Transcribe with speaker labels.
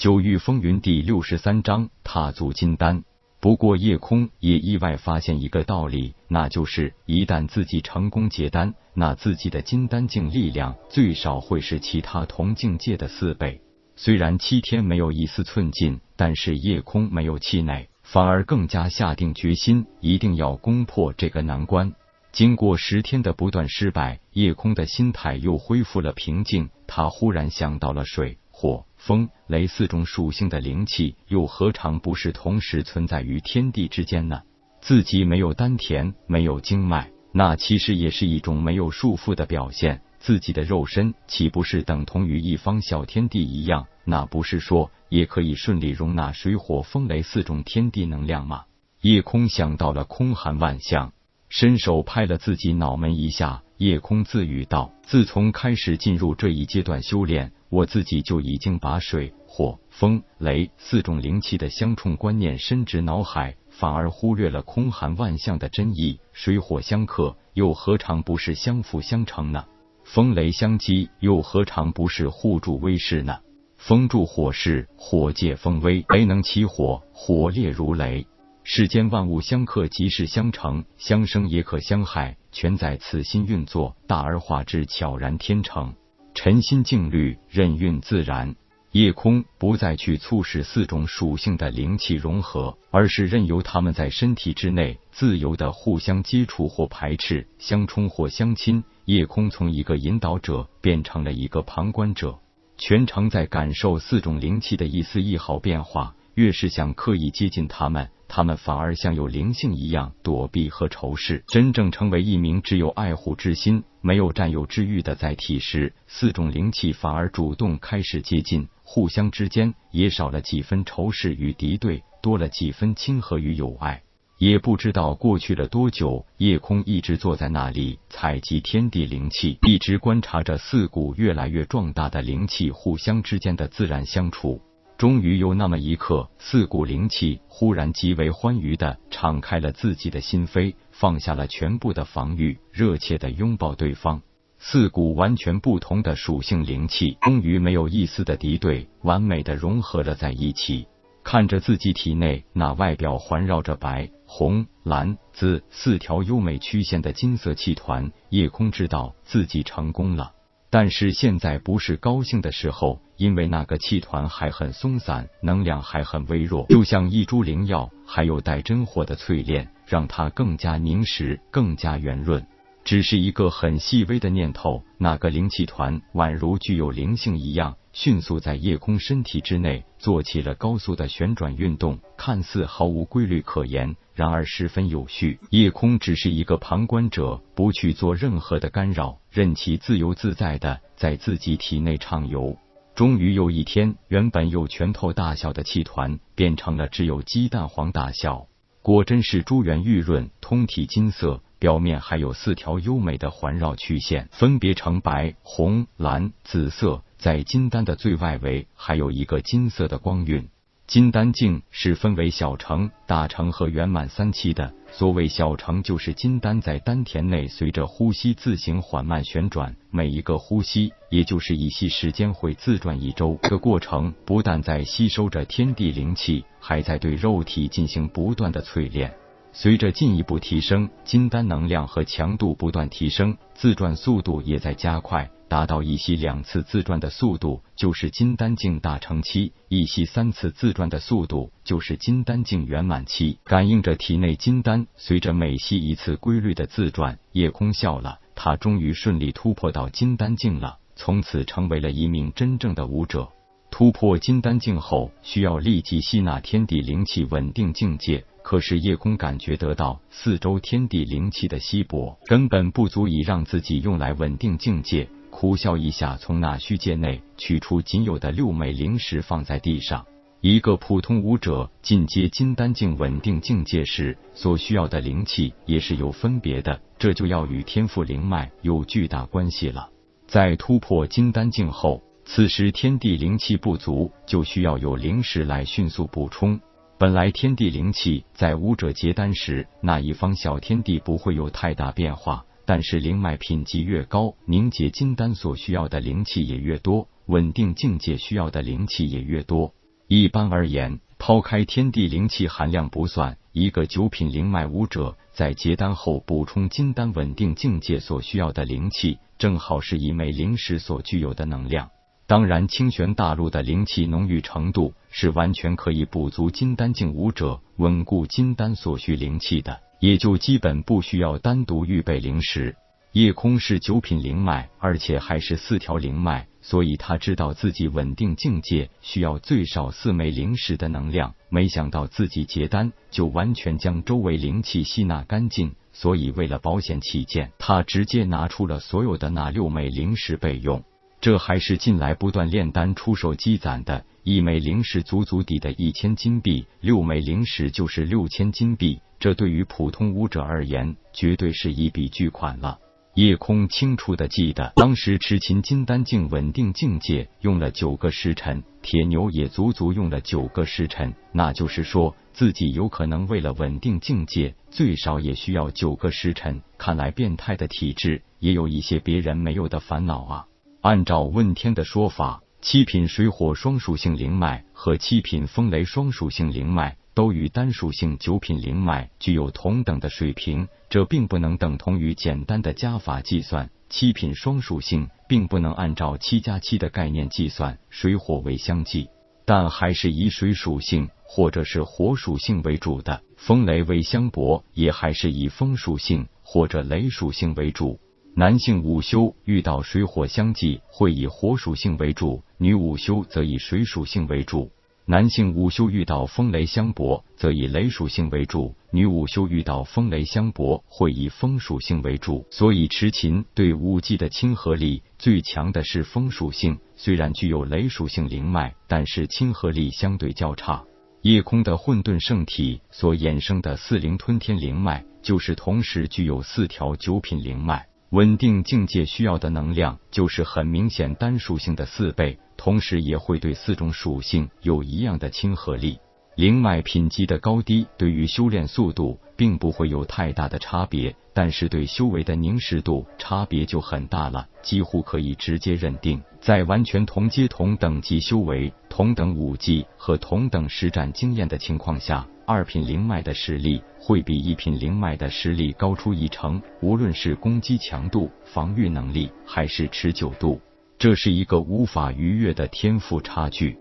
Speaker 1: 九域风云第六十三章踏足金丹。不过夜空也意外发现一个道理，那就是一旦自己成功结丹，那自己的金丹境力量最少会是其他同境界的四倍。虽然七天没有一丝寸进，但是夜空没有气馁，反而更加下定决心，一定要攻破这个难关。经过十天的不断失败，夜空的心态又恢复了平静。他忽然想到了水。火、风、雷四种属性的灵气，又何尝不是同时存在于天地之间呢？自己没有丹田，没有经脉，那其实也是一种没有束缚的表现。自己的肉身岂不是等同于一方小天地一样？那不是说也可以顺利容纳水、火、风、雷四种天地能量吗？夜空想到了空寒万象，伸手拍了自己脑门一下。夜空自语道：“自从开始进入这一阶段修炼。”我自己就已经把水、火、风、雷四种灵气的相冲观念深植脑海，反而忽略了空寒万象的真意。水火相克，又何尝不是相辅相成呢？风雷相击，又何尝不是互助威势呢？风助火势，火借风威，雷能起火，火烈如雷。世间万物相克即是相成，相生也可相害，全在此心运作，大而化之，悄然天成。沉心静虑，任运自然。夜空不再去促使四种属性的灵气融合，而是任由他们在身体之内自由的互相接触或排斥，相冲或相亲。夜空从一个引导者变成了一个旁观者，全程在感受四种灵气的一丝一毫变化。越是想刻意接近他们。他们反而像有灵性一样躲避和仇视。真正成为一名只有爱护之心、没有占有之欲的载体时，四种灵气反而主动开始接近，互相之间也少了几分仇视与敌对，多了几分亲和与友爱。也不知道过去了多久，夜空一直坐在那里采集天地灵气，一直观察着四股越来越壮大的灵气互相之间的自然相处。终于有那么一刻，四股灵气忽然极为欢愉的敞开了自己的心扉，放下了全部的防御，热切的拥抱对方。四股完全不同的属性灵气，终于没有一丝的敌对，完美的融合了在一起。看着自己体内那外表环绕着白、红、蓝、紫四条优美曲线的金色气团，夜空知道自己成功了。但是现在不是高兴的时候，因为那个气团还很松散，能量还很微弱，就像一株灵药，还有带真火的淬炼，让它更加凝实，更加圆润。只是一个很细微的念头，那个灵气团宛如具有灵性一样。迅速在夜空身体之内做起了高速的旋转运动，看似毫无规律可言，然而十分有序。夜空只是一个旁观者，不去做任何的干扰，任其自由自在的在自己体内畅游。终于有一天，原本有拳头大小的气团变成了只有鸡蛋黄大小，果真是珠圆玉润，通体金色。表面还有四条优美的环绕曲线，分别呈白、红、蓝、紫色。在金丹的最外围，还有一个金色的光晕。金丹境是分为小成、大成和圆满三期的。所谓小成，就是金丹在丹田内随着呼吸自行缓慢旋转，每一个呼吸，也就是一息时间会自转一周。这个过程不但在吸收着天地灵气，还在对肉体进行不断的淬炼。随着进一步提升，金丹能量和强度不断提升，自转速度也在加快，达到一吸两次自转的速度就是金丹境大成期，一吸三次自转的速度就是金丹境圆满期。感应着体内金丹随着每吸一次规律的自转，夜空笑了，他终于顺利突破到金丹境了，从此成为了一名真正的武者。突破金丹境后，需要立即吸纳天地灵气，稳定境界。可是夜空感觉得到四周天地灵气的稀薄，根本不足以让自己用来稳定境界。苦笑一下，从那虚界内取出仅有的六枚灵石，放在地上。一个普通武者进阶金丹境稳定境界时，所需要的灵气也是有分别的，这就要与天赋灵脉有巨大关系了。在突破金丹境后，此时天地灵气不足，就需要有灵石来迅速补充。本来天地灵气在武者结丹时，那一方小天地不会有太大变化。但是灵脉品级越高，凝结金丹所需要的灵气也越多，稳定境界需要的灵气也越多。一般而言，抛开天地灵气含量不算，一个九品灵脉武者在结丹后补充金丹稳定境界所需要的灵气，正好是一枚灵石所具有的能量。当然，清玄大陆的灵气浓郁程度是完全可以补足金丹境武者稳固金丹所需灵气的，也就基本不需要单独预备灵石。夜空是九品灵脉，而且还是四条灵脉，所以他知道自己稳定境界需要最少四枚灵石的能量。没想到自己结丹就完全将周围灵气吸纳干净，所以为了保险起见，他直接拿出了所有的那六枚灵石备用。这还是近来不断炼丹出手积攒的，一枚灵石足足抵的一千金币，六枚灵石就是六千金币，这对于普通武者而言，绝对是一笔巨款了。叶空清楚的记得，当时持琴金丹境稳定境界用了九个时辰，铁牛也足足用了九个时辰，那就是说自己有可能为了稳定境界，最少也需要九个时辰。看来变态的体质也有一些别人没有的烦恼啊。按照问天的说法，七品水火双属性灵脉和七品风雷双属性灵脉都与单属性九品灵脉具有同等的水平，这并不能等同于简单的加法计算。七品双属性并不能按照七加七的概念计算，水火为相继，但还是以水属性或者是火属性为主的；风雷为相搏，也还是以风属性或者雷属性为主。男性午休遇到水火相济，会以火属性为主；女午休则以水属性为主。男性午休遇到风雷相搏，则以雷属性为主；女午休遇到风雷相搏，会以风属性为主。所以，持琴对武技的亲和力最强的是风属性，虽然具有雷属性灵脉，但是亲和力相对较差。夜空的混沌圣体所衍生的四灵吞天灵脉，就是同时具有四条九品灵脉。稳定境界需要的能量就是很明显单属性的四倍，同时也会对四种属性有一样的亲和力。灵脉品级的高低对于修炼速度并不会有太大的差别，但是对修为的凝实度差别就很大了，几乎可以直接认定，在完全同阶同等级修为、同等武技和同等实战经验的情况下。二品灵脉的实力会比一品灵脉的实力高出一成，无论是攻击强度、防御能力还是持久度，这是一个无法逾越的天赋差距。